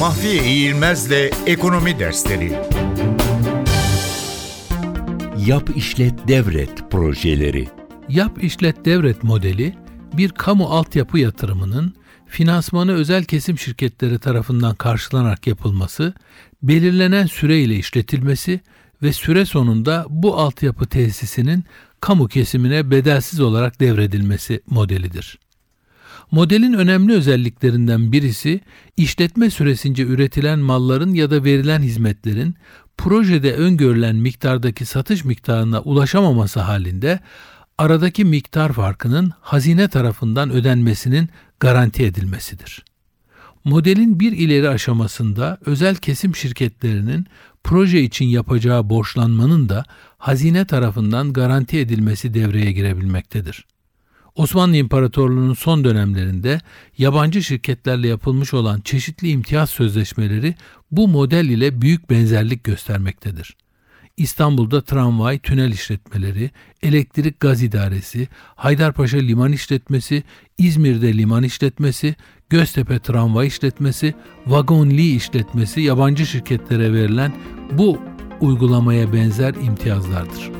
Mahfiye İğilmez'le Ekonomi Dersleri Yap işlet devret projeleri. Yap işlet devret modeli bir kamu altyapı yatırımının finansmanı özel kesim şirketleri tarafından karşılanarak yapılması, belirlenen süre ile işletilmesi ve süre sonunda bu altyapı tesisinin kamu kesimine bedelsiz olarak devredilmesi modelidir. Modelin önemli özelliklerinden birisi işletme süresince üretilen malların ya da verilen hizmetlerin projede öngörülen miktardaki satış miktarına ulaşamaması halinde aradaki miktar farkının hazine tarafından ödenmesinin garanti edilmesidir. Modelin bir ileri aşamasında özel kesim şirketlerinin proje için yapacağı borçlanmanın da hazine tarafından garanti edilmesi devreye girebilmektedir. Osmanlı İmparatorluğu'nun son dönemlerinde yabancı şirketlerle yapılmış olan çeşitli imtiyaz sözleşmeleri bu model ile büyük benzerlik göstermektedir. İstanbul'da tramvay, tünel işletmeleri, elektrik gaz idaresi, Haydarpaşa liman işletmesi, İzmir'de liman işletmesi, Göztepe tramvay işletmesi, vagonli işletmesi yabancı şirketlere verilen bu uygulamaya benzer imtiyazlardır.